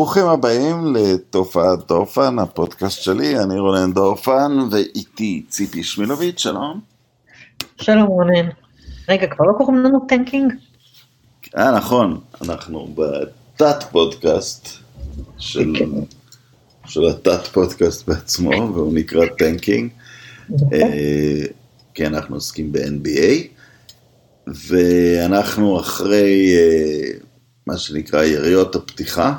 ברוכים הבאים לתופעת דורפן, הפודקאסט שלי, אני רונן דורפן, ואיתי ציפי שמילוביץ', שלום. שלום רונן. רגע, כבר לא קוראים לנו tanking? אה, נכון, אנחנו בתת פודקאסט של, כן. של התת פודקאסט בעצמו, והוא נקרא tanking, אה, כי אנחנו עוסקים ב-NBA, ואנחנו אחרי אה, מה שנקרא יריות הפתיחה,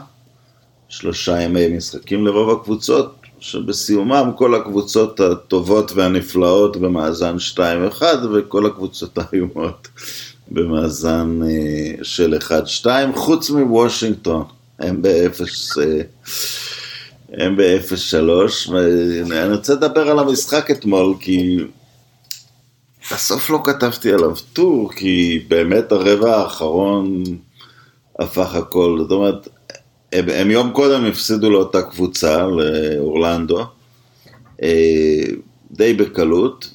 שלושה ימי משחקים לרוב הקבוצות, שבסיומם כל הקבוצות הטובות והנפלאות במאזן 2-1 וכל הקבוצות האיומות במאזן אה, של 1-2, חוץ מוושינגטון, הם ב-0... אה, הם ב-0-3, ואני רוצה לדבר על המשחק אתמול, כי בסוף לא כתבתי עליו טור, כי באמת הרבע האחרון הפך הכל, זאת אומרת, הם, הם יום קודם הפסידו לאותה קבוצה, לאורלנדו, אה, די בקלות,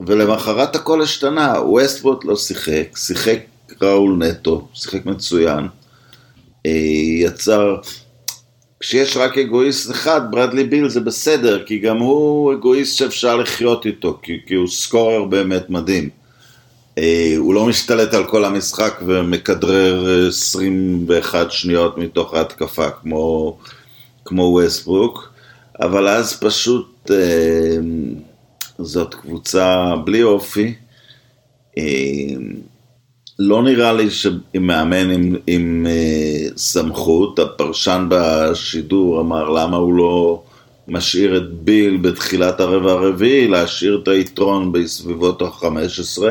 ולמחרת הכל השתנה, ווסטבוט לא שיחק, שיחק ראול נטו, שיחק מצוין, אה, יצר, כשיש רק אגואיסט אחד, ברדלי ביל זה בסדר, כי גם הוא אגואיסט שאפשר לחיות איתו, כי, כי הוא סקורר באמת מדהים. אה, הוא לא משתלט על כל המשחק ומכדרר 21 שניות מתוך ההתקפה כמו, כמו ווסטברוק, אבל אז פשוט אה, זאת קבוצה בלי אופי. אה, לא נראה לי שעם מאמן עם, עם סמכות, הפרשן בשידור אמר למה הוא לא משאיר את ביל בתחילת הרבע הרביעי, להשאיר את היתרון בסביבות ה-15.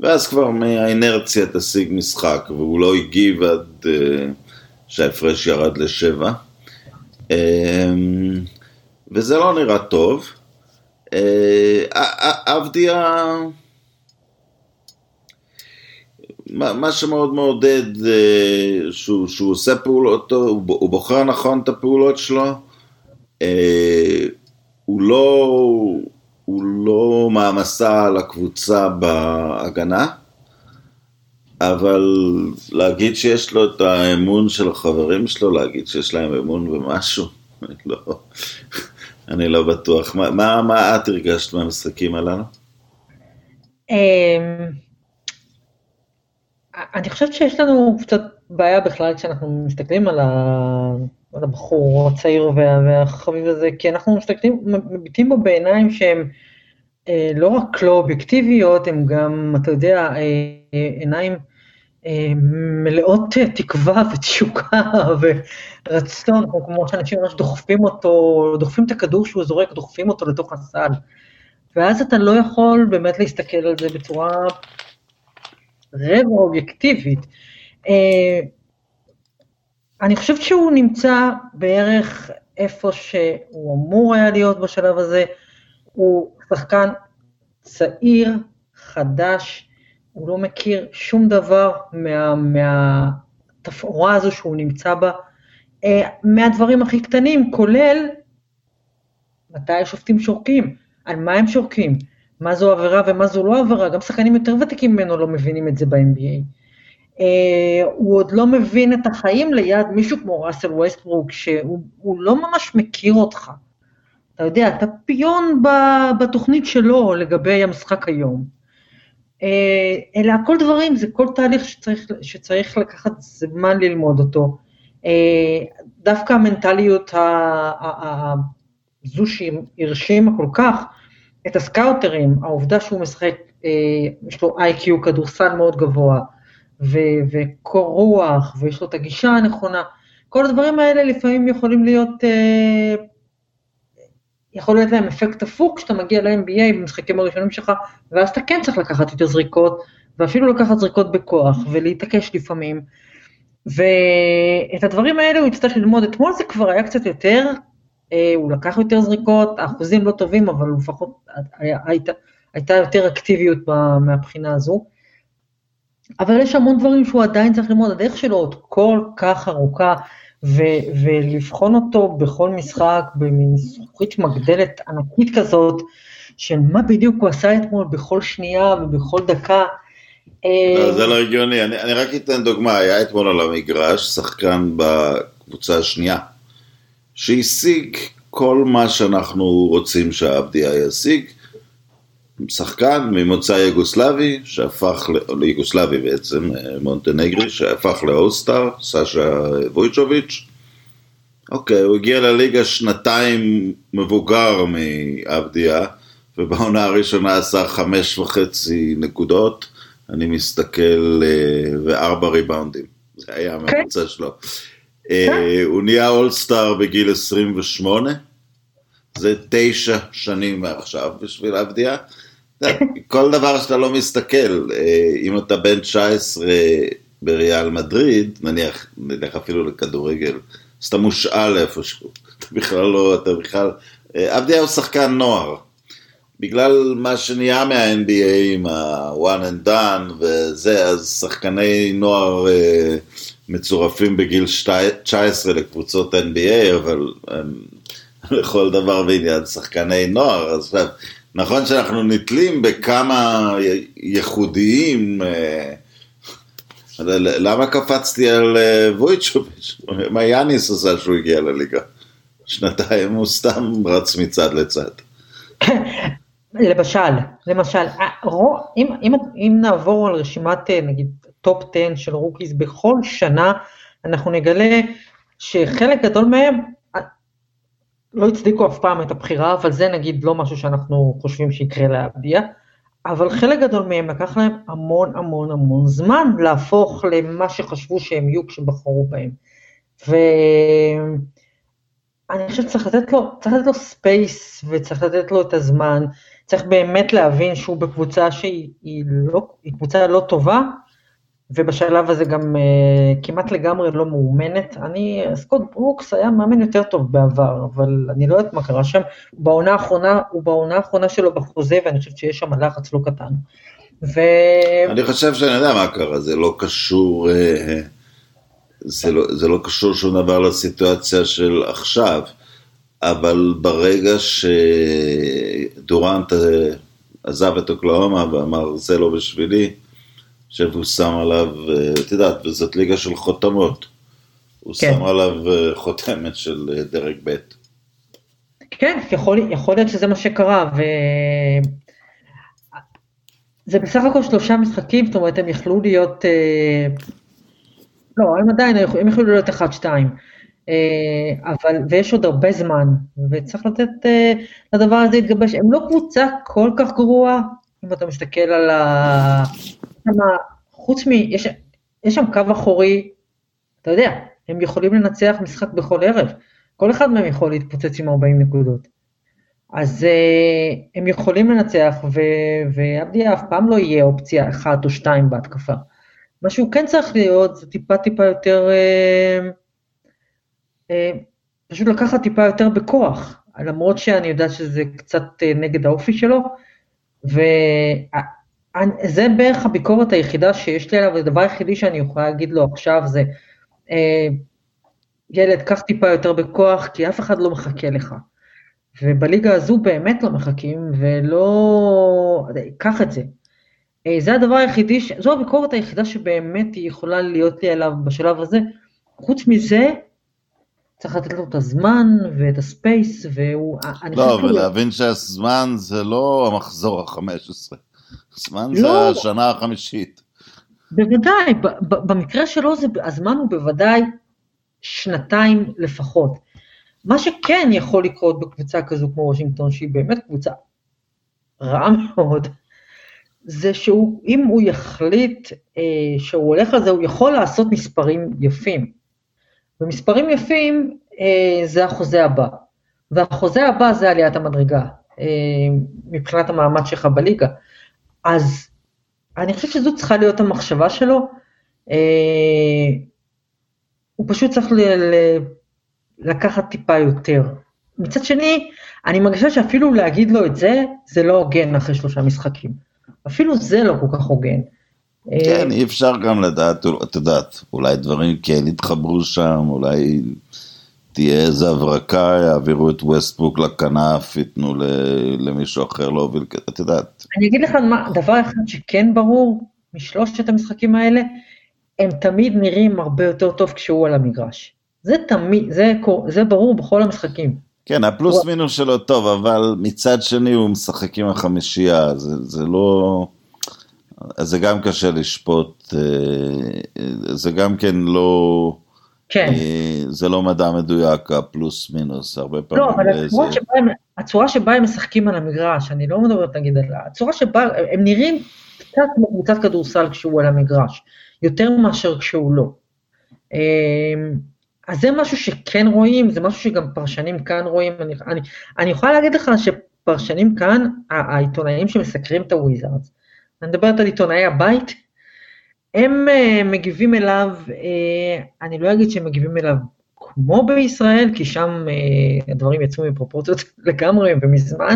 ואז כבר מהאינרציה תשיג משחק, והוא לא הגיב עד uh, שההפרש ירד לשבע. Um, וזה לא נראה טוב. עבדיה, אה, מה, מה שמאוד מעודד uh, שהוא, שהוא עושה פעולות, הוא, הוא בוחר נכון את הפעולות שלו. הוא לא... מעמסה על הקבוצה בהגנה, אבל להגיד שיש לו את האמון של החברים שלו, להגיד שיש להם אמון במשהו, לא, אני לא בטוח. מה, מה, מה את הרגשת מהמשחקים הללו? אמ, אני חושבת שיש לנו קצת בעיה בכלל כשאנחנו מסתכלים על, ה... על הבחור הצעיר וה... והחביב הזה, כי אנחנו מסתכלים, מביטים בו בעיניים אה, לא רק לא אובייקטיביות, הן גם, אתה יודע, אה, אה, עיניים אה, מלאות תקווה ותשוקה ורצון, כמו שאנשים ממש דוחפים אותו, דוחפים את הכדור שהוא זורק, דוחפים אותו לתוך הסל. ואז אתה לא יכול באמת להסתכל על זה בצורה רבע אובייקטיבית. אה, אני חושבת שהוא נמצא בערך איפה שהוא אמור היה להיות בשלב הזה, הוא שחקן צעיר, חדש, הוא לא מכיר שום דבר מה, מהתפאורה הזו שהוא נמצא בה, אה, מהדברים הכי קטנים, כולל מתי השופטים שורקים, על מה הם שורקים, מה זו עבירה ומה זו לא עבירה, גם שחקנים יותר ותיקים ממנו לא מבינים את זה ב-NBA. Uh, הוא עוד לא מבין את החיים ליד מישהו כמו ראסל ווסטברוק, שהוא לא ממש מכיר אותך. אתה יודע, אתה פיון בתוכנית שלו לגבי המשחק היום. אה, אלה הכל דברים, זה כל תהליך שצריך, שצריך לקחת זמן ללמוד אותו. אה, דווקא המנטליות הזו שהרשימה כל כך את הסקאוטרים, העובדה שהוא משחק, אה, יש לו איי-קיו כדורסל מאוד גבוה, וקור רוח, ויש לו את הגישה הנכונה, כל הדברים האלה לפעמים יכולים להיות, יכול להיות להם אפקט הפוך כשאתה מגיע ל-NBA במשחקים הראשונים שלך, ואז אתה כן צריך לקחת יותר זריקות, ואפילו לקחת זריקות בכוח, ולהתעקש לפעמים. ואת הדברים האלה הוא יצטרך ללמוד. אתמול זה כבר היה קצת יותר, אה, הוא לקח יותר זריקות, האחוזים לא טובים, אבל לפחות הייתה, הייתה יותר אקטיביות מהבחינה הזו. אבל יש המון דברים שהוא עדיין צריך ללמוד, הדרך שלו עוד כל כך ארוכה, ו- ולבחון אותו בכל משחק במין זכוכית מגדלת ענקית כזאת, של מה בדיוק הוא עשה אתמול בכל שנייה ובכל דקה. לא, זה לא הגיוני, אני, אני רק אתן דוגמה, היה אתמול על המגרש שחקן ב, הקבוצה השנייה, שהשיג כל מה שאנחנו רוצים שהאבדיה ישיג, שחקן ממוצא יוגוסלבי, שהפך, ליוגוסלבי בעצם, מונטנגרי, שהפך לאוסטר, סשה וויצ'וביץ'. אוקיי, הוא הגיע לליגה שנתיים מבוגר מאבדיה, ובעונה הראשונה עשה חמש וחצי נקודות, אני מסתכל, אה, וארבע ריבאונדים, זה היה כן. הממוצע שלו. אה, כן. הוא נהיה אולסטאר בגיל 28, זה תשע שנים מעכשיו בשביל אבדיה. כל דבר שאתה לא מסתכל, אה, אם אתה בן 19 בריאל מדריד, נניח, נלך אפילו לכדורגל, אז אתה מושאל איפשהו, אתה בכלל לא, אתה בכלל, אבדיה הוא שחקן נוער, בגלל מה שנהיה מה-NBA עם ה-one and done וזה, אז שחקני נוער uh, מצורפים בגיל 19 לקבוצות NBA, אבל הם, לכל דבר בעניין שחקני נוער, אז עכשיו, נכון שאנחנו נתלים בכמה ייחודיים, uh, למה קפצתי על uh, וויצ'וביץ'? מה יאניס עשה שהוא הגיע לליגה? שנתיים הוא סתם רץ מצד לצד. למשל, למשל, אה, אם, אם, אם נעבור על רשימת אה, נגיד top 10 של rookies בכל שנה, אנחנו נגלה שחלק גדול מהם אה, לא הצדיקו אף פעם את הבחירה, אבל זה נגיד לא משהו שאנחנו חושבים שיקרה לאבדיה, אבל חלק גדול מהם לקח להם המון המון המון זמן להפוך למה שחשבו שהם יהיו כשבחרו בהם. ואני חושבת שצריך לתת לו, צריך לתת לו space וצריך לתת לו את הזמן. צריך באמת להבין שהוא בקבוצה שהיא לא, קבוצה לא טובה, ובשלב הזה גם uh, כמעט לגמרי לא מאומנת. אני, סקוט ברוקס היה מאמן יותר טוב בעבר, אבל אני לא יודעת מה קרה שם. בעונה האחרונה, הוא בעונה האחרונה שלו בחוזה, ואני חושבת שיש שם לחץ לא קטן. ו... אני חושב שאני יודע מה קרה, זה לא קשור, אה, זה לא, זה לא קשור שום דבר לסיטואציה של עכשיו. אבל ברגע שדורנט אה, עזב את אוקלאומה ואמר זה לא בשבילי, שהוא שם עליו, אה, את יודעת, וזאת ליגה של חותמות, הוא כן. שם עליו אה, חותמת של דרג ב'. כן, יכול, יכול להיות שזה מה שקרה, ו... זה בסך הכל שלושה משחקים, זאת אומרת, הם יכלו להיות, לא, הם עדיין, הם יכלו להיות אחד-שתיים. אה, אבל, ויש עוד הרבה זמן, וצריך לתת אה, לדבר הזה להתגבש. הם לא קבוצה כל כך גרועה, אם אתה מסתכל על ה... חוץ מ... יש, יש שם קו אחורי, אתה יודע, הם יכולים לנצח משחק בכל ערב. כל אחד מהם יכול להתפוצץ עם 40 נקודות. אז uh, הם יכולים לנצח, ועבדיה אף פעם לא יהיה אופציה אחת או שתיים בהתקפה. מה שהוא כן צריך להיות זה טיפה טיפה יותר... Uh, אה, פשוט לקחת טיפה יותר בכוח, למרות שאני יודעת שזה קצת אה, נגד האופי שלו, וזה בערך הביקורת היחידה שיש לי עליו, הדבר היחידי שאני יכולה להגיד לו עכשיו זה, אה, ילד, קח טיפה יותר בכוח, כי אף אחד לא מחכה לך. ובליגה הזו באמת לא מחכים, ולא... קח את זה. זה הדבר היחידי, זו הביקורת היחידה שבאמת היא יכולה להיות לי עליו בשלב הזה. חוץ מזה, צריך לתת לו את הזמן ואת הספייס, והוא... לא, ולהבין שהזמן זה לא המחזור ה-15, הזמן לא, זה השנה החמישית. בוודאי, במקרה שלו זה, הזמן הוא בוודאי שנתיים לפחות. מה שכן יכול לקרות בקבוצה כזו כמו וושינגטון, שהיא באמת קבוצה רעה מאוד, זה שאם הוא יחליט אה, שהוא הולך על זה, הוא יכול לעשות מספרים יפים. ומספרים יפים אה, זה החוזה הבא, והחוזה הבא זה עליית המדרגה, אה, מבחינת המעמד שלך בליגה. אז אני חושבת שזו צריכה להיות המחשבה שלו, אה, הוא פשוט צריך ל, ל, לקחת טיפה יותר. מצד שני, אני מרגישה שאפילו להגיד לו את זה, זה לא הוגן אחרי שלושה משחקים. אפילו זה לא כל כך הוגן. כן, אי אפשר גם לדעת, את יודעת, אולי דברים כן יתחברו שם, אולי תהיה איזה הברקה, יעבירו את ווסטבוק לכנף, ייתנו למישהו אחר להוביל, את יודעת. אני אגיד לך מה, דבר אחד שכן ברור משלושת המשחקים האלה, הם תמיד נראים הרבה יותר טוב כשהוא על המגרש. זה תמיד, זה, זה ברור בכל המשחקים. כן, הפלוס מינוס שלו טוב, אבל מצד שני הוא משחק עם החמישייה, זה, זה לא... זה גם קשה לשפוט, אה, זה גם כן לא... כן. אה, זה לא מדע מדויק, הפלוס מינוס, הרבה פעמים. לא, אבל הצורה, שבה הם, הצורה שבה הם משחקים על המגרש, אני לא מדברת נגיד על... הצורה שבה, הם נראים קצת כמו קבוצת כדורסל כשהוא על המגרש, יותר מאשר כשהוא לא. אמ, אז זה משהו שכן רואים, זה משהו שגם פרשנים כאן רואים. אני, אני, אני יכולה להגיד לך שפרשנים כאן, העיתונאים שמסקרים את הוויזארדס, אני מדברת על עיתונאי הבית, הם uh, מגיבים אליו, uh, אני לא אגיד שהם מגיבים אליו כמו בישראל, כי שם uh, הדברים יצאו מפרופורציות לגמרי ומזמן,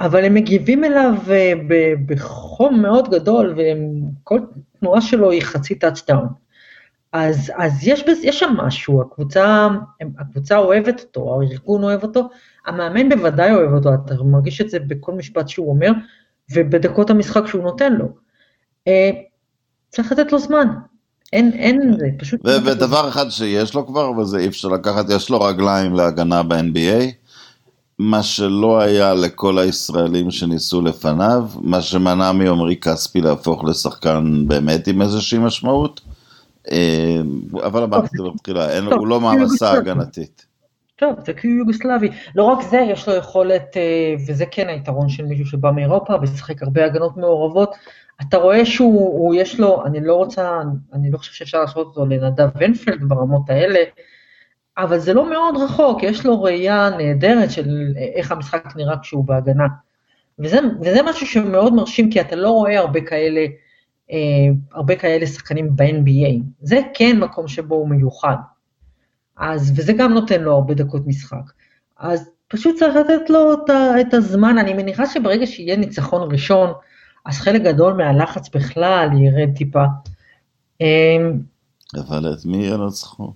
אבל הם מגיבים אליו בחום מאוד גדול, וכל תנועה שלו היא חצי touchdown. אז, אז יש, יש שם משהו, הקבוצה, הקבוצה אוהבת אותו, הארגון אוהב אותו, המאמן בוודאי אוהב אותו, אתה מרגיש את זה בכל משפט שהוא אומר, ובדקות המשחק שהוא נותן לו. צריך לתת לו זמן, אין, אין זה, פשוט... ודבר אחד שיש לו כבר, וזה אי אפשר לקחת, יש לו רגליים להגנה ב-NBA, מה שלא היה לכל הישראלים שניסו לפניו, מה שמנע מעמרי כספי להפוך לשחקן באמת עם איזושהי משמעות. אה, אבל אמרתי זה בתחילה, הוא לא מעמסה הגנתית. טוב, זה כאילו יוגוסלבי. לא רק זה, יש לו יכולת, אה, וזה כן היתרון של מישהו שבא מאירופה ושיחק הרבה הגנות מעורבות. אתה רואה שהוא, יש לו, אני לא רוצה, אני לא חושב שאפשר לעשות אותו לנדב ונפלד ברמות האלה, אבל זה לא מאוד רחוק, יש לו ראייה נהדרת של איך המשחק נראה כשהוא בהגנה. וזה, וזה משהו שמאוד מרשים, כי אתה לא רואה הרבה כאלה, אה, הרבה כאלה שחקנים ב-NBA. זה כן מקום שבו הוא מיוחד. אז, וזה גם נותן לו הרבה דקות משחק. אז פשוט צריך לתת לו את הזמן, אני מניחה שברגע שיהיה ניצחון ראשון, אז חלק גדול מהלחץ בכלל ירד טיפה. אמ, אבל את מי ינצחו?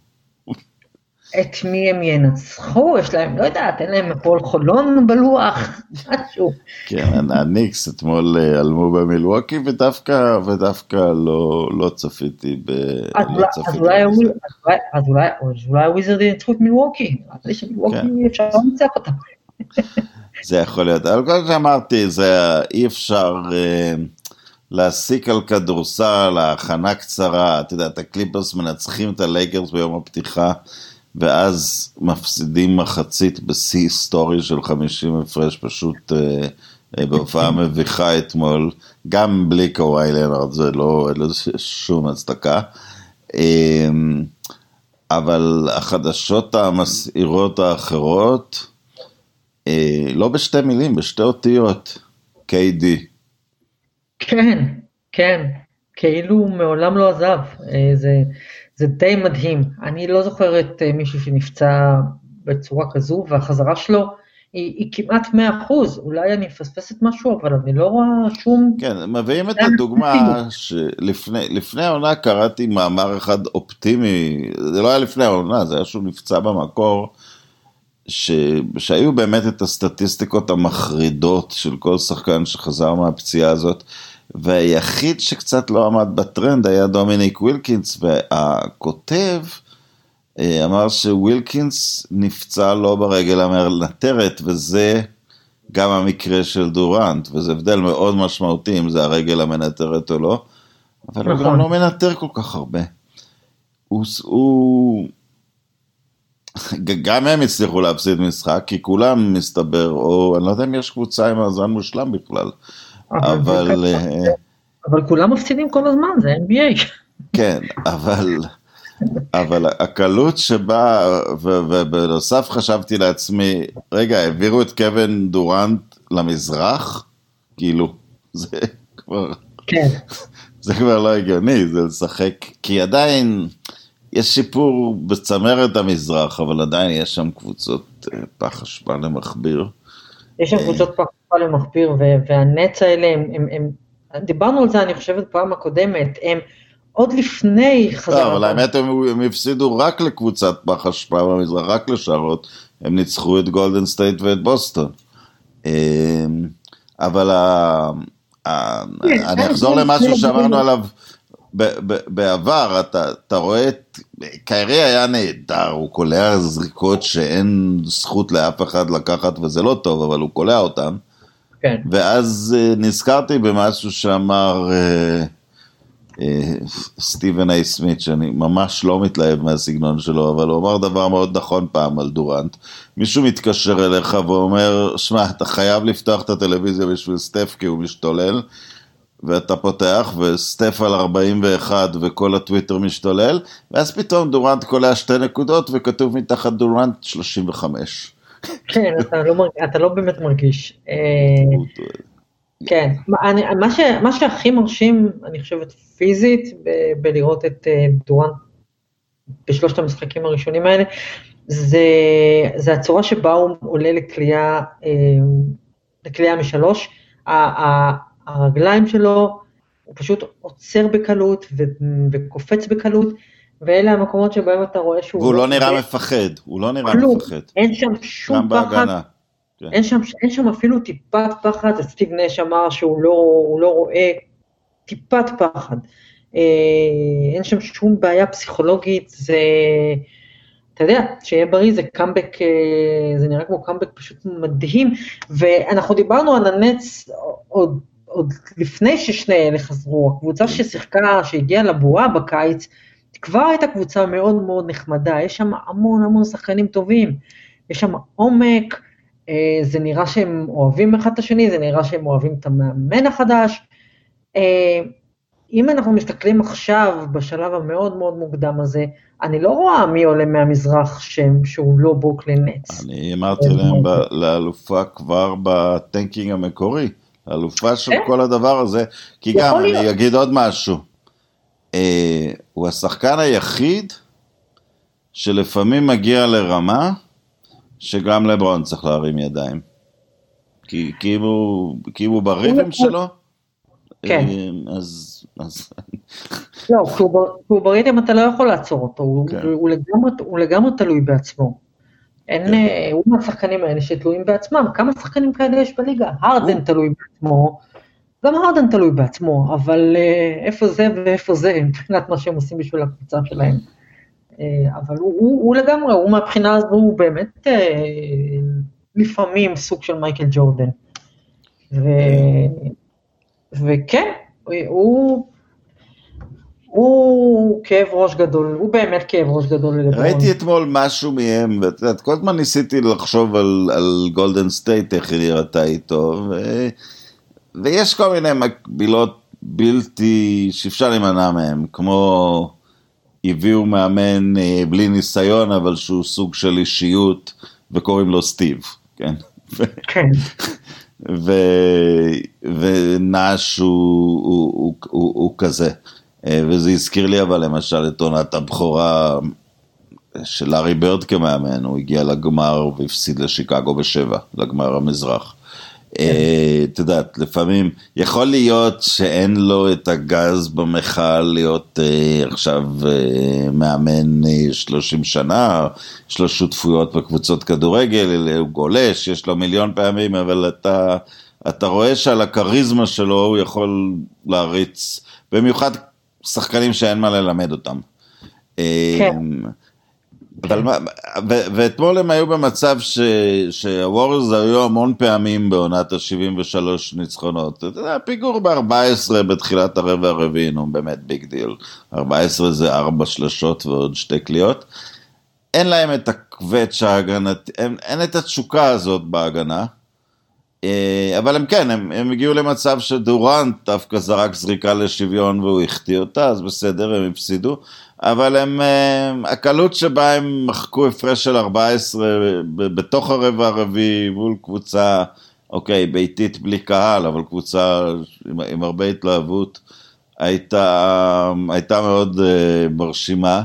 את מי הם ינצחו, יש להם, לא יודעת, אין להם הפועל חולון בלוח, משהו. כן, הניקס אתמול אה, עלמו במילווקי, ודווקא, ודווקא לא, לא צפיתי ב... אז אולי הוויזרד ינצחו את מילווקי, נראה שמילווקי כן. אפשר לנצח אותם. זה יכול להיות, אבל כמו שאמרתי, זה אי אפשר... אה, להסיק על כדורסל, ההכנה קצרה, אתה יודע, את הקליפרס מנצחים את הלייקרס ביום הפתיחה, ואז מפסידים מחצית בשיא היסטורי של 50 הפרש, פשוט אה, אה, בהופעה מביכה אתמול, גם בלי קוואי לנארד, זה לא, אין לזה שום הצדקה. אה, אבל החדשות המסעירות האחרות, אה, לא בשתי מילים, בשתי אותיות, KD. כן, כן, כאילו מעולם לא עזב. אה, זה... זה די מדהים. אני לא זוכרת אה, מישהו שנפצע בצורה כזו, והחזרה שלו היא, היא כמעט 100 אחוז, אולי אני מפספסת משהו, אבל אני לא רואה שום... כן, מביאים את הדוגמה שלפני העונה קראתי מאמר אחד אופטימי, זה לא היה לפני העונה, זה היה שהוא נפצע במקור, ש... שהיו באמת את הסטטיסטיקות המחרידות של כל שחקן שחזר מהפציעה הזאת. והיחיד שקצת לא עמד בטרנד היה דומיניק ווילקינס, והכותב אה, אמר שווילקינס נפצע לא ברגל המנתרת, וזה גם המקרה של דורנט, וזה הבדל מאוד משמעותי אם זה הרגל המנתרת או לא, אבל נכון. הוא גם לא מנתר כל כך הרבה. הוא, הוא... גם הם הצליחו להפסיד משחק, כי כולם מסתבר, או אני לא יודע אם יש קבוצה עם מאזן מושלם בכלל. אבל... אה, אבל כולם מפסידים כל הזמן, זה NBA. כן, אבל... אבל הקלות שבה, ובנוסף חשבתי לעצמי, רגע, העבירו את קווין דורנט למזרח? כאילו, זה כבר... כן. זה כבר לא הגיוני, זה לשחק, כי עדיין יש שיפור בצמרת המזרח, אבל עדיין יש שם קבוצות אה, פח אשפה למכביר. יש שם קבוצות פח אשפה למכביר, והנץ האלה, הם, הם, הם, דיברנו על זה, אני חושבת, פעם הקודמת, הם עוד לפני חזרה. לא, אבל האמת הם, הם הפסידו רק לקבוצת פח אשפה במזרח, רק לשערות, הם ניצחו את גולדן סטייט ואת בוסטון. אמ, אבל ה... כן, אני אחזור למשהו שאמרנו עליו בעבר, אתה, אתה רואה את... קיירי היה נהדר, הוא קולע זריקות שאין זכות לאף אחד לקחת, וזה לא טוב, אבל הוא קולע אותן. כן. ואז uh, נזכרתי במשהו שאמר uh, uh, סטיבן איי סמית, שאני ממש לא מתלהב מהסגנון שלו, אבל הוא אמר דבר מאוד נכון פעם על דורנט. מישהו מתקשר אליך ואומר, שמע, אתה חייב לפתוח את הטלוויזיה בשביל סטף כי הוא משתולל. ואתה פותח, וסטף על 41 וכל הטוויטר משתולל, ואז פתאום דורנט קולע שתי נקודות וכתוב מתחת דורנט 35. כן, אתה לא, מרג... אתה לא באמת מרגיש. אה, כן, אני, מה, ש, מה שהכי מרשים, אני חושבת פיזית, ב- בלראות את אה, דורנט בשלושת המשחקים הראשונים האלה, זה, זה הצורה שבה הוא עולה לקליעה, אה, לקליעה משלוש. הרגליים שלו, הוא פשוט עוצר בקלות ו, וקופץ בקלות, ואלה המקומות שבהם אתה רואה שהוא... והוא לא נראה מפחד, הוא לא נראה כלום, מפחד. אין שם שום פחד. כן. אין, שם, אין שם אפילו טיפת פחד, סטיב נש אמר שהוא לא, לא רואה טיפת פחד. אה, אין שם שום בעיה פסיכולוגית, זה... אתה יודע, שיהיה בריא זה קאמבק, אה, זה נראה כמו קאמבק פשוט מדהים, ואנחנו דיברנו על הנץ עוד, עוד לפני ששני אלה חזרו, הקבוצה ששיחקה, שהגיעה לבועה בקיץ, כבר הייתה קבוצה מאוד מאוד נחמדה, יש שם המון המון שחקנים טובים, יש שם עומק, אה, זה נראה שהם אוהבים אחד את השני, זה נראה שהם אוהבים את המאמן החדש. אה, אם אנחנו מסתכלים עכשיו, בשלב המאוד מאוד מוקדם הזה, אני לא רואה מי עולה מהמזרח שם שהוא לא ברוקלין נץ. אני אמרתי להם לאלופה כבר בטנקינג המקורי, אלופה של כן. כל הדבר הזה, כי גם, אני אגיד עוד משהו. אה, הוא השחקן היחיד שלפעמים מגיע לרמה שגם לברון צריך להרים ידיים. כי, כי, אם, הוא, כי אם הוא בריבים שלו, כן. אה, אז... אז... לא, כשהוא בריבים אתה לא יכול לעצור אותו, הוא, כן. הוא, לגמרי, הוא לגמרי תלוי בעצמו. אין, כן. אה, הוא מהשחקנים האלה שתלויים בעצמם, כמה שחקנים כאלה יש בליגה? הרדן תלוי בעצמו, גם הרדן תלוי בעצמו, אבל אה, איפה זה ואיפה זה מבחינת מה שהם עושים בשביל הקבוצה שלהם. אה, אבל הוא, הוא, הוא לגמרי, הוא מהבחינה הזו הוא באמת אה, לפעמים סוג של מייקל ג'ורדן. ו, וכן, הוא, הוא כאב ראש גדול, הוא באמת כאב ראש גדול לגדול. ראיתי אתמול משהו מהם, ואת יודעת, כל הזמן ניסיתי לחשוב על, על גולדן סטייט, איך היא נראתה איתו, ו... ויש כל מיני מקבילות בלתי, שאפשר להימנע מהן, כמו הביאו מאמן אה, בלי ניסיון, אבל שהוא סוג של אישיות, וקוראים לו סטיב, כן? כן. ונש הוא, הוא, הוא, הוא, הוא כזה. אה, וזה הזכיר לי אבל למשל את עונת הבכורה של ארי ברד כמאמן, הוא הגיע לגמר והפסיד לשיקגו בשבע, לגמר המזרח. אה, את יודעת, לפעמים יכול להיות שאין לו את הגז במכל להיות uh, עכשיו מאמן 30 שנה, יש לו שותפויות בקבוצות כדורגל, הוא גולש, יש לו מיליון פעמים, אבל אתה, אתה רואה שעל הכריזמה שלו הוא יכול להריץ, במיוחד שחקנים שאין מה ללמד אותם. כן. אבל מה, ואתמול הם היו במצב שהווריורס היו המון פעמים בעונת ה-73 ניצחונות. אתה יודע, פיגור ב-14 בתחילת הרבע הרביעי, נו באמת big deal. 14 זה ארבע שלשות ועוד שתי קליעות. אין להם את הקווץ' ההגנתי, אין את התשוקה הזאת בהגנה. אה, אבל הם כן, הם, הם הגיעו למצב שדורנט דווקא זרק זריקה לשוויון והוא החטיא אותה, אז בסדר, הם הפסידו. אבל הם, אה, הקלות שבה הם מחקו הפרש של 14 בתוך הרבע הרביעי מול קבוצה, אוקיי, ביתית בלי קהל, אבל קבוצה עם, עם הרבה התלהבות, הייתה, הייתה מאוד uh, מרשימה.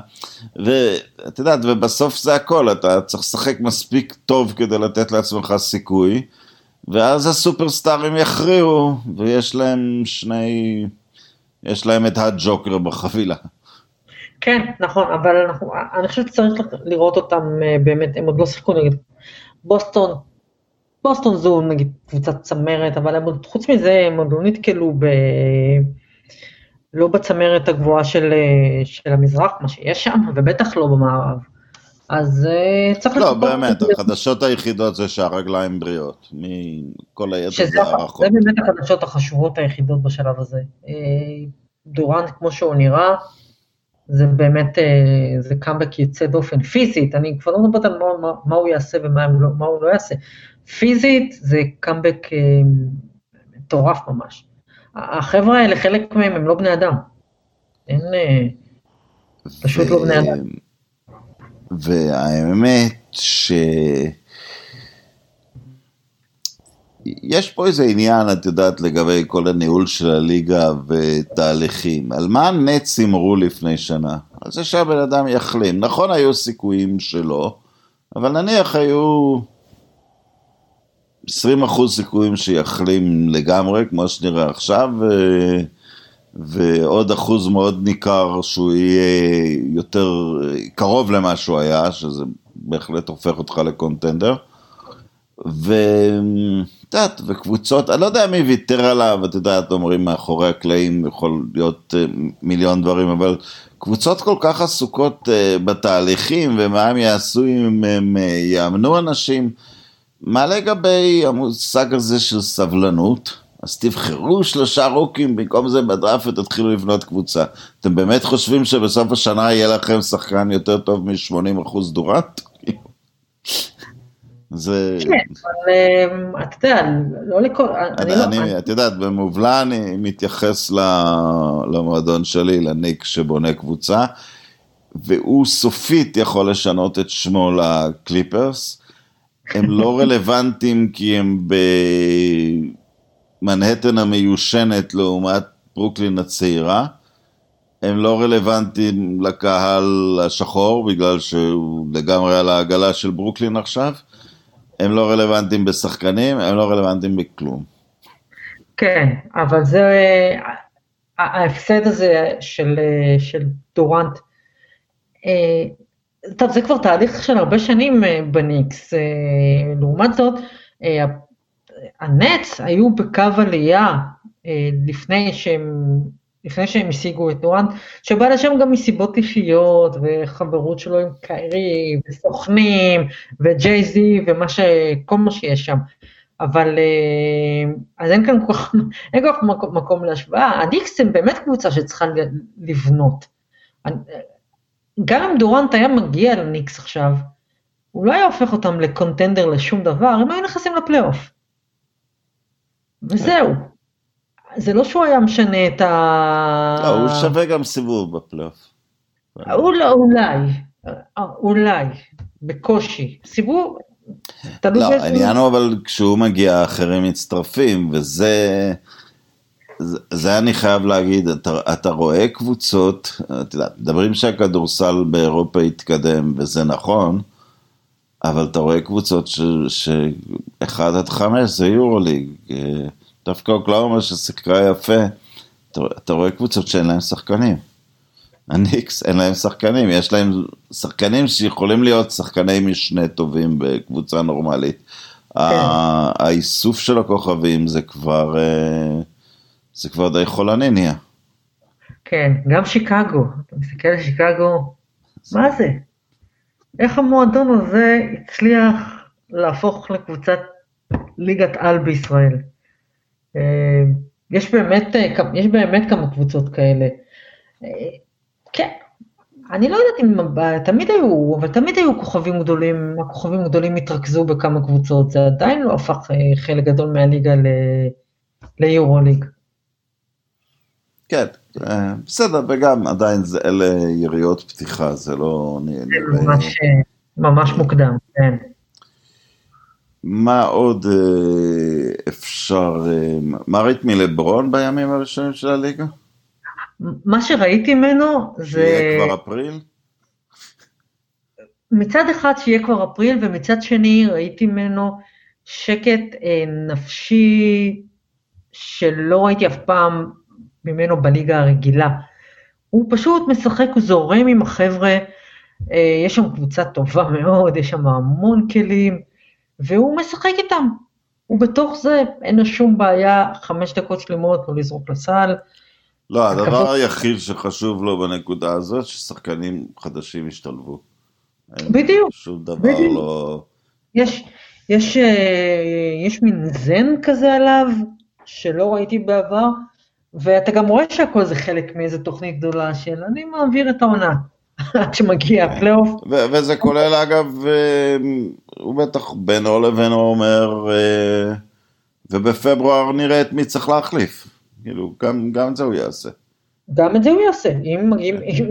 ואת יודעת, ובסוף זה הכל, אתה צריך לשחק מספיק טוב כדי לתת לעצמך סיכוי, ואז הסופרסטארים יכריעו, ויש להם שני, יש להם את הג'וקר בחבילה. כן, נכון, אבל אנחנו, אני חושבת שצריך לראות אותם אה, באמת, הם עוד לא שיחקו נגד בוסטון, בוסטון זו נגיד קבוצת צמרת, אבל הם חוץ מזה הם עוד לא נתקלו ב... לא בצמרת הגבוהה של, של המזרח, מה שיש שם, ובטח לא במערב. אז uh, צריך... לא, באמת, החדשות היחידות זה שהרגליים בריאות, מכל היתר זה הערכות. זה באמת החדשות החשובות היחידות בשלב הזה. Uh, דורנט, כמו שהוא נראה, זה באמת, uh, זה קאמבק יוצא דופן. פיזית, אני כבר לא מדברת על מה, מה, הוא יעשה ומה לא, הוא לא יעשה. פיזית זה קאמבק מטורף ממש. החבר'ה האלה, חלק מהם הם לא בני אדם. אין... פשוט ו... לא בני אדם. והאמת ש... יש פה איזה עניין, את יודעת, לגבי כל הניהול של הליגה ותהליכים. על מה הנץ אמרו לפני שנה? על זה שהבן אדם יחלים. נכון, היו סיכויים שלו, אבל נניח היו 20% סיכויים שיחלים לגמרי, כמו שנראה עכשיו, ו... ועוד אחוז מאוד ניכר שהוא יהיה יותר קרוב למה שהוא היה, שזה בהחלט הופך אותך לקונטנדר. ואת יודעת, וקבוצות, אני לא יודע מי ויתר עליו, את יודעת, אומרים מאחורי הקלעים יכול להיות אה, מיליון דברים, אבל קבוצות כל כך עסוקות אה, בתהליכים ומה הם יעשו אם הם אה, יאמנו אנשים. מה לגבי המושג הזה של סבלנות? אז תבחרו שלושה רוקים, במקום זה בדראפט תתחילו לבנות קבוצה. אתם באמת חושבים שבסוף השנה יהיה לכם שחקן יותר טוב מ-80% דורט? זה... כן, אבל אמ, אתה יודע, לא לכל... אני, את יודעת, במובלע אני מתייחס למועדון שלי, לניק שבונה קבוצה, והוא סופית יכול לשנות את שמו לקליפרס. הם לא רלוונטיים כי הם ב... מנהטן המיושנת לעומת ברוקלין הצעירה, הם לא רלוונטיים לקהל השחור, בגלל שהוא לגמרי על העגלה של ברוקלין עכשיו, הם לא רלוונטיים בשחקנים, הם לא רלוונטיים בכלום. כן, אבל זה, ההפסד הזה של, של דורנט, אה, טוב, זה כבר תהליך של הרבה שנים אה, בניקס, אה, לעומת זאת, הנץ היו בקו עלייה אה, לפני שהם, לפני שהם השיגו את דורנט, שבא לשם גם מסיבות אישיות, וחברות שלו עם קיירי, וסוכנים, וג'יי-זי, ומה ש... כל מה שיש שם. אבל אה, אז אין כאן כל כך מקום, מקום להשוואה. הניקס הם באמת קבוצה שצריכה לבנות. גם אם דורנט היה מגיע לניקס עכשיו, הוא לא היה הופך אותם לקונטנדר לשום דבר, הם היו נכנסים לפלייאוף. וזהו. זה לא שהוא היה משנה את ה... לא, הוא שווה גם סיבוב בפלייאוף. לא, אולי, אולי, בקושי. סיבוב, תלוי לא, העניין הוא אבל כשהוא מגיע האחרים מצטרפים, וזה... זה אני חייב להגיד, אתה, אתה רואה קבוצות, אתה יודע, מדברים שהכדורסל באירופה התקדם, וזה נכון, אבל אתה רואה קבוצות ש-1 עד 5 זה יורוליג, אה, דווקא אוקלאומה ששיחקה יפה, אתה, אתה רואה קבוצות שאין להם שחקנים. הניקס אין להם שחקנים, יש להם שחקנים שיכולים להיות שחקני משנה טובים בקבוצה נורמלית. כן. האיסוף של הכוכבים זה כבר, אה, זה כבר די חולני נהיה. כן, גם שיקגו, אתה מסתכל על שיקגו, מה זה? איך המועדון הזה הצליח להפוך לקבוצת ליגת על בישראל. אה, יש באמת, אה, יש באמת כמה קבוצות כאלה. אה, כן, אני לא יודעת אם, תמיד היו, אבל תמיד היו כוכבים גדולים, הכוכבים הגדולים התרכזו בכמה קבוצות, זה עדיין לא הפך חלק גדול מהליגה ליורוליג. כן, בסדר, וגם עדיין זה, אלה יריות פתיחה, זה לא... זה ממש, ממש מוקדם, כן. מה עוד אה, אפשר, אה, מה ראית מלברון בימים הראשונים של הליגה? מה שראיתי ממנו זה... שיהיה כבר אפריל? מצד אחד שיהיה כבר אפריל, ומצד שני ראיתי ממנו שקט אה, נפשי שלא ראיתי אף פעם ממנו בליגה הרגילה. הוא פשוט משחק, הוא זורם עם החבר'ה, אה, יש שם קבוצה טובה מאוד, יש שם המון כלים, והוא משחק איתם. הוא בתוך זה, אין לו שום בעיה, חמש דקות שלמות לא לזרוק לסל, לא, הדבר היחיד שחשוב לו בנקודה הזאת, ששחקנים חדשים ישתלבו. בדיוק. שום דבר בדיוק. לא... יש, יש, אה, יש מין זן כזה עליו, שלא ראיתי בעבר, ואתה גם רואה שהכל זה חלק מאיזו תוכנית גדולה של אני מעביר את העונה, עד שמגיע הפלייאוף. ו- וזה כולל אגב, אה, הוא בטח בינו לבינו אומר, אה, ובפברואר נראה את מי צריך להחליף. כאילו, גם, גם את זה הוא יעשה. גם את זה הוא יעשה. אם, אם, אם,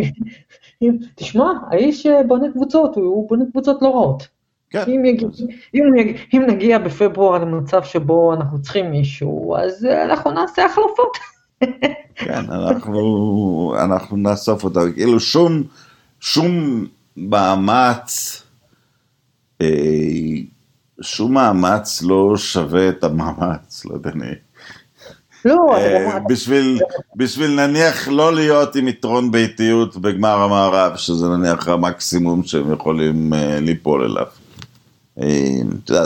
אם, תשמע, האיש אה, בונה קבוצות, הוא, בונה קבוצות לא רעות. כן. אם, יגיע, אם, יגיע, אם נגיע בפברואר למצב שבו אנחנו צריכים מישהו, אז אנחנו נעשה החלפות. כן, אנחנו, אנחנו נאסוף אותה. כאילו שום, שום מאמץ, אה, שום מאמץ לא שווה את המאמץ, לא יודע, אני... לא, אה, בשביל, בשביל נניח לא להיות עם יתרון ביתיות בגמר המערב, שזה נניח המקסימום שהם יכולים אה, ליפול אליו.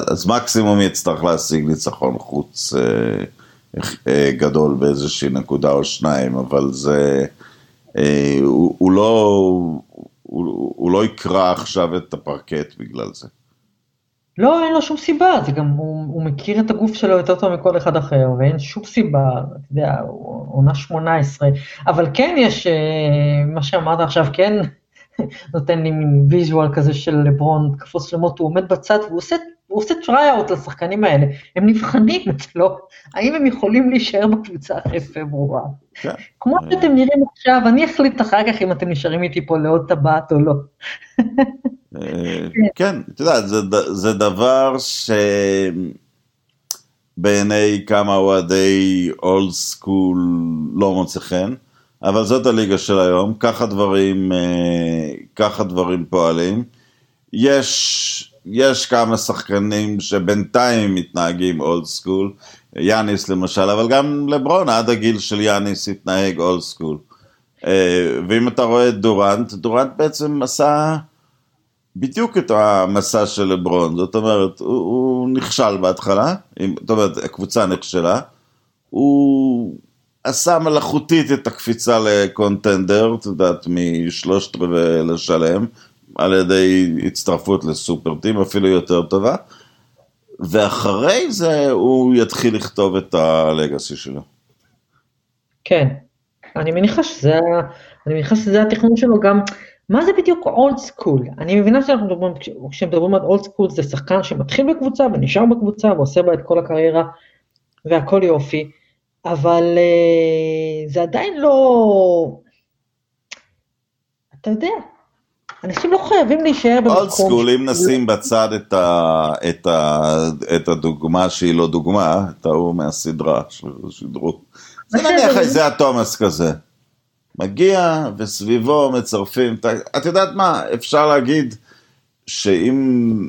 אז מקסימום יצטרך להשיג ניצחון חוץ גדול באיזושהי נקודה או שניים, אבל זה, אה, הוא, הוא לא, הוא, הוא לא יקרע עכשיו את הפרקט בגלל זה. לא, אין לו שום סיבה, זה גם, הוא, הוא מכיר את הגוף שלו יותר טוב מכל אחד אחר, ואין שום סיבה, אתה יודע, עונה 18, אבל כן יש, אה, מה שאמרת עכשיו, כן נותן לי מין visual כזה של לברון, תקופות שלמות, הוא עומד בצד והוא עושה, הוא עושה tryout לשחקנים האלה, הם נבחנים אצלו, האם הם יכולים להישאר בקבוצה אחרי פברואר. כן. כמו שאתם נראים עכשיו, אני אחליט אחר כך אם אתם נשארים איתי פה לעוד טבעת או לא. אה, כן, את יודעת, זה דבר שבעיני כמה אוהדי old school לא מוצא חן, אבל זאת הליגה של היום, ככה דברים, אה, ככה דברים פועלים. יש, יש כמה שחקנים שבינתיים מתנהגים old school, יאניס למשל, אבל גם לברון עד הגיל של יאניס התנהג old school. אה, ואם אתה רואה את דורנט, דורנט בעצם עשה... בדיוק את המסע של לברון, זאת אומרת, הוא, הוא נכשל בהתחלה, זאת אומרת, הקבוצה נכשלה, הוא עשה מלאכותית את הקפיצה ל contender, את יודעת, משלושת רבעי לשלם, על ידי הצטרפות ל super team, אפילו יותר טובה, ואחרי זה הוא יתחיל לכתוב את ה legacy שלו. כן, אני מניחה שזה, אני מניחה שזה התכנון שלו גם, מה זה בדיוק old school? אני מבינה שאנחנו מדברים, כש- כשמדברים על old school זה שחקן שמתחיל בקבוצה ונשאר בקבוצה ועושה בה את כל הקריירה והכל יופי, אבל אה, זה עדיין לא, אתה יודע, אנשים לא חייבים להישאר במקום. אולד סקול, אם נשים בצד את, ה, את, ה, את הדוגמה שהיא לא דוגמה, את ההוא מהסדרה ששידרו. זה. נניח איזה התומאס כזה. מגיע וסביבו מצרפים, את יודעת מה, אפשר להגיד שאם...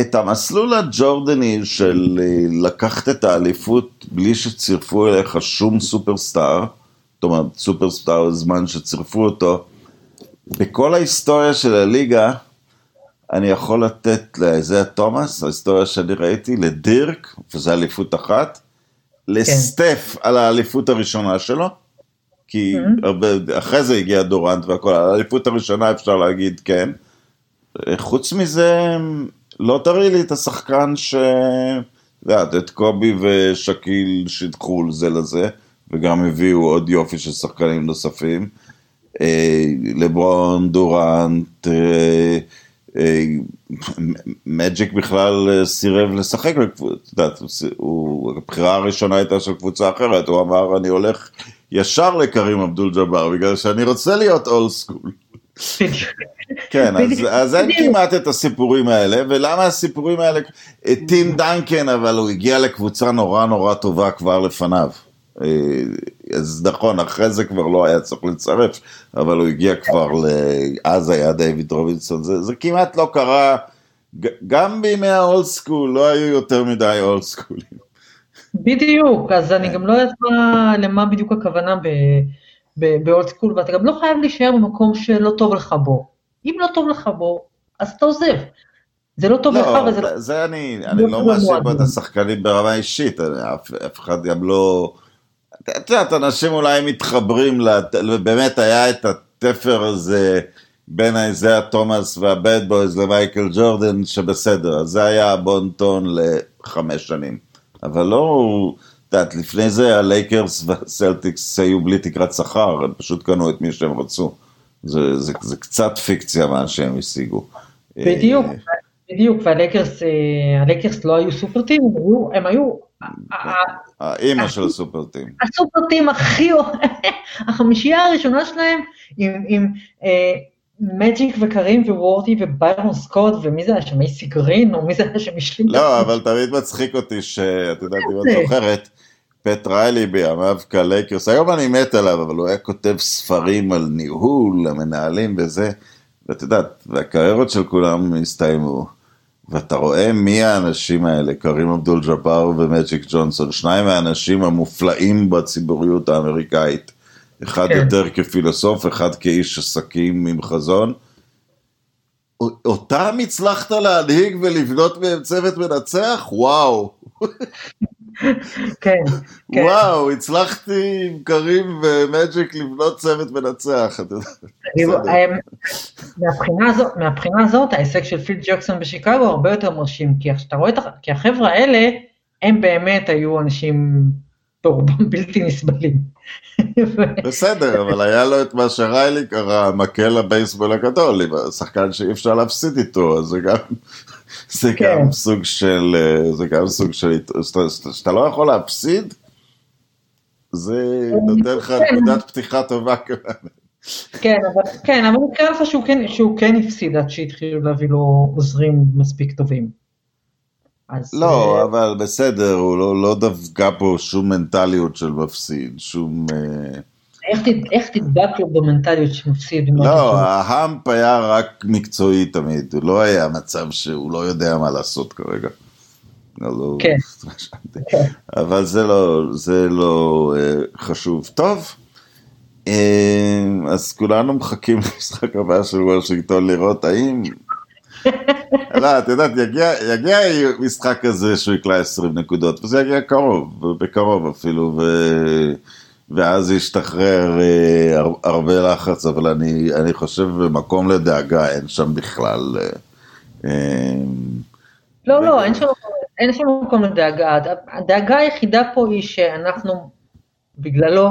את המסלול הג'ורדני של אה, לקחת את האליפות בלי שצירפו אליך שום סופרסטאר, זאת אומרת סופרסטאר בזמן שצירפו אותו, בכל ההיסטוריה של הליגה, אני יכול לתת לאיזיה תומאס, ההיסטוריה שאני ראיתי, לדירק, וזו אליפות אחת, לסטף על האליפות הראשונה שלו, כי הרבה, אחרי זה הגיע דורנט והכל, על האליפות הראשונה אפשר להגיד כן. חוץ מזה, לא תראי לי את השחקן ש... את יודעת, את קובי ושקיל שידחו זה לזה, וגם הביאו עוד יופי של שחקנים נוספים. אה, לברון, דורנט, אה, אה, מג'יק בכלל סירב לשחק את יודעת, הבחירה הראשונה הייתה של קבוצה אחרת, הוא אמר אני הולך ישר לקרים אבדול ג'אבר, בגלל שאני רוצה להיות אולד סקול. כן, אז, אין. כמעט את הסיפורים האלה, ולמה הסיפורים האלה, טים דנקן, אבל הוא הגיע לקבוצה נורא נורא טובה כבר לפניו. אה, אז נכון, אחרי זה כבר לא היה צריך לצרף, אבל הוא הגיע כבר ל... אז היה דיוויד רובינסון, זה, זה כמעט לא קרה, גם בימי ה old school לא היו יותר מדי old school ים. בדיוק, אז אני כן. גם לא יודעת מה- למה בדיוק הכוונה ב old school, ואתה גם לא חייב להישאר במקום שלא טוב לך בו. אם לא טוב לך בו, אז אתה עוזב. זה לא טוב לך לא, וזה לא... זה, אני, אני לא לא מאשים פה את. השחקנים ברמה אישית, אף אחד גם לא... את יודעת, אנשים אולי מתחברים, באמת היה את התפר הזה בין האיזיה תומאס וה Bad Boys למייקל ג'ורדן, שבסדר, זה היה הבון טון לחמש שנים. אבל לא, את יודעת, לפני זה הלייקרס והסלטיקס היו בלי תקרת שכר, הם פשוט קנו את מי שהם רצו. זה, זה, זה קצת פיקציה מה שהם השיגו. בדיוק, בדיוק, והלייקרס אה, לא היו super team, הם היו, הם היו האימא של ה super team. ה super team הכי, החמישייה הראשונה שלהם עם מג'יק וקרים ווורת'י וביירון סקוט ומי זה היה שם, איי סי גרין או מי זה היה שם השלים. לא, אבל תמיד מצחיק אותי שאת יודעת אם את זוכרת. פט ריילי בימיו בלייקרס, היום אני מת עליו, אבל הוא היה כותב ספרים על ניהול, המנהלים וזה, ואת יודעת, והקריירות של כולם הסתיימו. ואתה רואה מי האנשים האלה, קרים אבדול ג'אבר ומג'יק ג'ונסון, שניים מהאנשים המופלאים בציבוריות האמריקאית. אחד כן. יותר כפילוסוף, אחד כאיש עסקים עם חזון. אותם הצלחת להנהיג ולבנות מהם צוות מנצח? וואו. כן, כן. וואו, הצלחתי עם קרים ומג'יק לבנות צוות מנצח. מהבחינה הזאת, מהבחינה הזאת, ההישג של פיל ג'קסון בשיקגו הרבה יותר מרשים, כי אתה רואה, כי החבר'ה האלה, הם באמת היו אנשים ברובם בלתי נסבלים. בסדר, אבל היה לו את מה שריילי קרא, מקל הבייסבול הגדול, עם השחקן שאי אפשר להפסיד איתו, אז זה גם... זה כן. גם סוג של, זה גם סוג של, שאתה לא יכול להפסיד, זה נותן לך. נקודת פתיחה טובה כן, אבל כן, אבל נקרא לך שהוא כן, שהוא כן הפסיד עד שהתחילו להביא לו עוזרים מספיק טובים. אז... לא, uh... אבל בסדר, הוא לא, לא דווקא פה שום מנטליות של מפסיד, שום... Uh... איך תדבק לו במנטליות שמפסיד? לא, ההאמפ היה רק מקצועי תמיד, הוא לא היה מצב שהוא לא יודע מה לעשות כרגע. לא, לא, כן. אבל זה לא, זה לא uh, חשוב. טוב, uh, אז כולנו מחכים למשחק הבא של וושינגטון לראות האם... לא, את יודעת, יגיע, יגיע משחק כזה שהוא יקלע 20 נקודות, וזה יגיע קרוב, בקרוב אפילו, ו... ואז ישתחרר אה, הרבה לחץ, אבל אני, אני חושב במקום לדאגה אין שם בכלל. אה, אה, לא, לא, אין שם, אין שם מקום לדאגה. הדאגה היחידה פה היא שאנחנו, בגללו,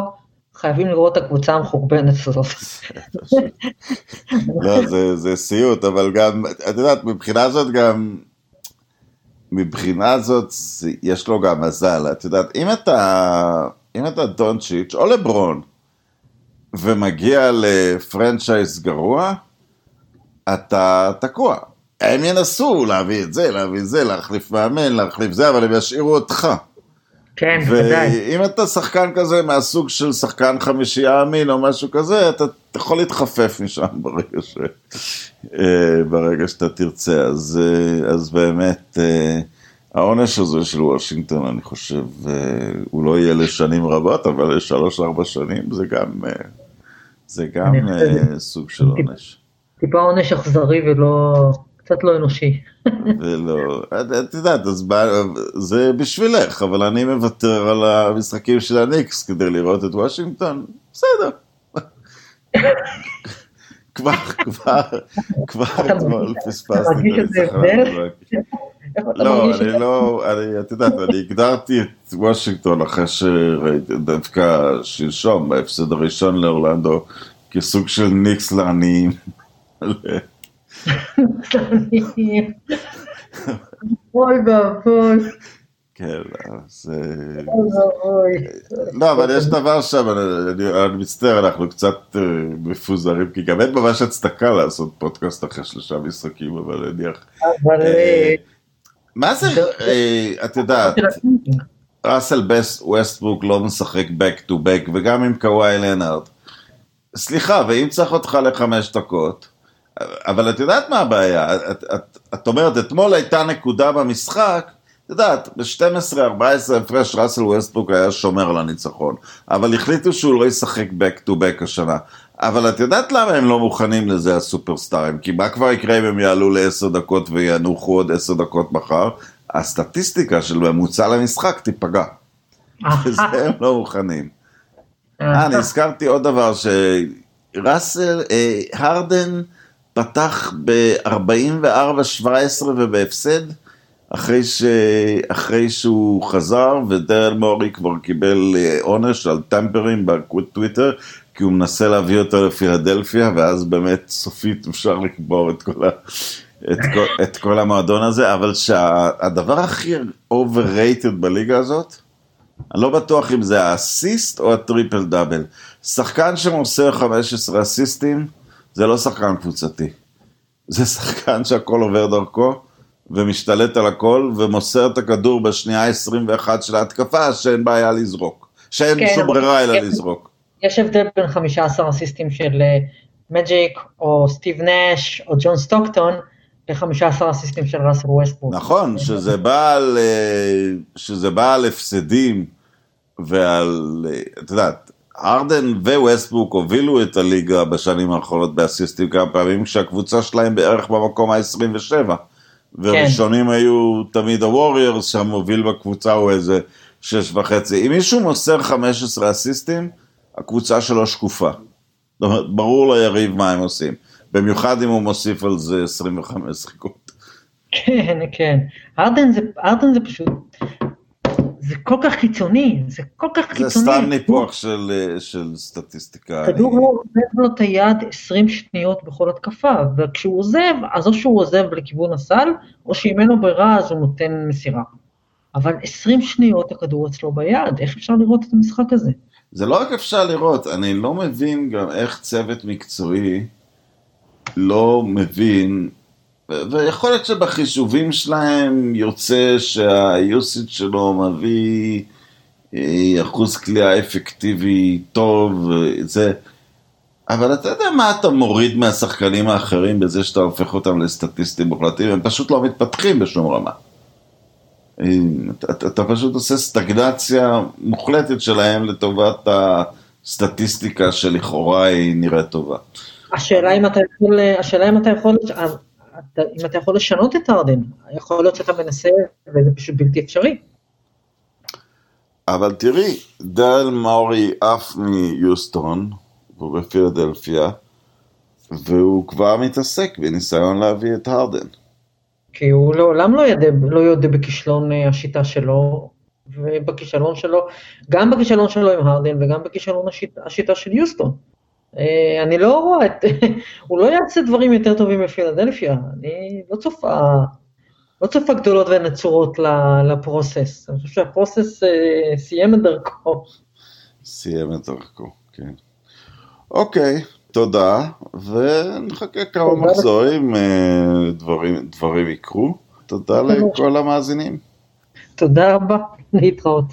חייבים לראות את הקבוצה המחורבנת הזאת. לא, זה, זה סיוט, אבל גם, את יודעת, מבחינה זאת גם, מבחינה זאת, יש לו גם מזל. את יודעת, אם אתה... אם אתה דונצ'יץ' או לברון, ומגיע לפרנצ'ייז גרוע, אתה תקוע. הם ינסו להביא את זה, להביא את זה, להחליף מאמן, להחליף זה, אבל הם ישאירו אותך. כן, בוודאי. ואם אתה שחקן כזה מהסוג של שחקן חמישייה אמין או משהו כזה, אתה יכול להתחפף משם ברגע, ש... אה, ברגע שאתה תרצה. אז, אה, אז באמת, אה, העונש הזה של וושינגטון, אני חושב, אה, הוא לא יהיה לשנים רבות, אבל לשלוש-ארבע שנים זה גם, אה, זה גם אה, סוג של עונש. טיפה עונש אכזרי ולא, קצת לא אנושי. ולא, את יודעת, אז זה בשבילך, אבל אני מוותר על המשחקים של הניקס כדי לראות את וושינגטון, בסדר. כבר, כבר, כבר אתמול פספסתי את הניצחון. לא, אני לא, אני, את יודעת, אני הגדרתי את וושינגטון אחרי שראיתי דווקא שלשום, בהפסד הראשון לאורלנדו, כסוג של ניקס לעניים. אוי ואבוי. כן, אז... לא, אבל יש דבר שם, אני מצטער, אנחנו קצת מפוזרים, כי גם אין ממש הצדקה לעשות פודקאסט אחרי שלושה משחקים, אבל נניח... אבל... מה זה, אה, את יודעת, ראסל ווסטבוק לא משחק back to back, וגם עם קוואי לנארד. סליחה, ואם צריך אותך לחמש דקות, אבל את יודעת מה הבעיה? את, את, את אומרת, אתמול הייתה נקודה במשחק, את יודעת, ב-12-14 הפרש ראסל ווסטבוק היה שומר על הניצחון, אבל החליטו שהוא לא ישחק back to back השנה. אבל את יודעת למה הם לא מוכנים לזה הסופרסטארים? כי מה כבר יקרה אם הם יעלו לעשר דקות וינוחו עוד עשר דקות מחר? הסטטיסטיקה של ממוצע למשחק תיפגע. וזה הם לא מוכנים. אה, אני הזכרתי עוד דבר, שראסל, אה, הרדן פתח ב-44-17 ובהפסד, אחרי, ש... אחרי שהוא חזר, ודרל מורי כבר קיבל אה, עונש על טמפרים בטוויטר, כי הוא מנסה להביא אותו לפילדלפיה, ואז באמת סופית אפשר לקבור את כל, ה... את כל, את כל המועדון הזה, אבל שהדבר שה... הכי overrated בליגה הזאת, אני לא בטוח אם זה האסיסט או הטריפל דאבל. שחקן שמוסר 15 אסיסטים, זה לא שחקן קבוצתי. זה שחקן שהכל עובר דרכו, ומשתלט על הכל, ומוסר את הכדור בשנייה ה-21 של ההתקפה, שאין בעיה לזרוק. שאין כן, שום ברירה אלא לזרוק. יש הבדל בין 15 אסיסטים של מג'יק, אה, או סטיב נאש, או ג'ון סטוקטון, ל-15 אסיסטים של ראסל ווסטברוק. נכון, שזה בא על, אה, שזה בא על הפסדים ועל, אה, את יודעת, הארדן וווסטברוק הובילו את הליגה בשנים האחרונות באסיסטים כמה פעמים, כשהקבוצה שלהם בערך במקום ה-27. וראשונים כן. היו תמיד הווריורס, שהמוביל בקבוצה הוא איזה שש וחצי. אם מישהו מוסר 15 אסיסטים, הקבוצה שלו שקופה. זאת אומרת, ברור ליריב מה הם עושים. במיוחד אם הוא מוסיף על זה 25 שחיקות. כן, כן. ארדן זה, ארדן זה פשוט, זה כל כך קיצוני, זה כל כך קיצוני. זה סתם ניפוח של, של סטטיסטיקה. כדור אני... עוזב לו את היד 20 שניות בכל התקפה, וכשהוא עוזב, אז או שהוא עוזב לכיוון הסל, או שאם אין לו ברירה אז הוא נותן מסירה. אבל 20 שניות הכדור אצלו ביד, איך אפשר לראות את המשחק הזה? זה לא רק אפשר לראות, אני לא מבין גם איך צוות מקצועי לא מבין, ויכול להיות שבחישובים שלהם יוצא שהיוסיד שלו מביא אה, אחוז כליאה אפקטיבי טוב, זה... אבל אתה יודע מה אתה מוריד מהשחקנים האחרים בזה שאתה הופך אותם לסטטיסטים מוחלטים, הם פשוט לא מתפתחים בשום רמה. אתה, אתה פשוט עושה סטגנציה מוחלטת שלהם לטובת הסטטיסטיקה שלכאורה היא נראית טובה. השאלה אם אתה יכול, השאלה אם אתה יכול, אם אתה יכול לשנות את ארדן, יכול להיות שאתה מנסה וזה פשוט בלתי אפשרי. אבל תראי, דל מאורי עף מיוסטון, הוא בפילדלפיה, והוא כבר מתעסק בניסיון להביא את הרדן. כי הוא לעולם לא ידע, לא יודע בכישלון אה, השיטה שלו, ובכישלון שלו, גם בכישלון שלו עם הרדן וגם בכישלון השיטה, השיטה של יוסטון. אה, אני לא רואה, את, הוא לא יעשה דברים יותר טובים בפילדלפיה, אני לא צופה, לא צופה גדולות ונצורות לפרוסס, אני חושב שהפרוסס אה, סיים את דרכו. סיים את דרכו, כן. אוקיי, תודה, ונחכה כמה מחזורים, אה, דברים, דברים יקרו. תודה לכל המאזינים. תודה רבה, להתראות.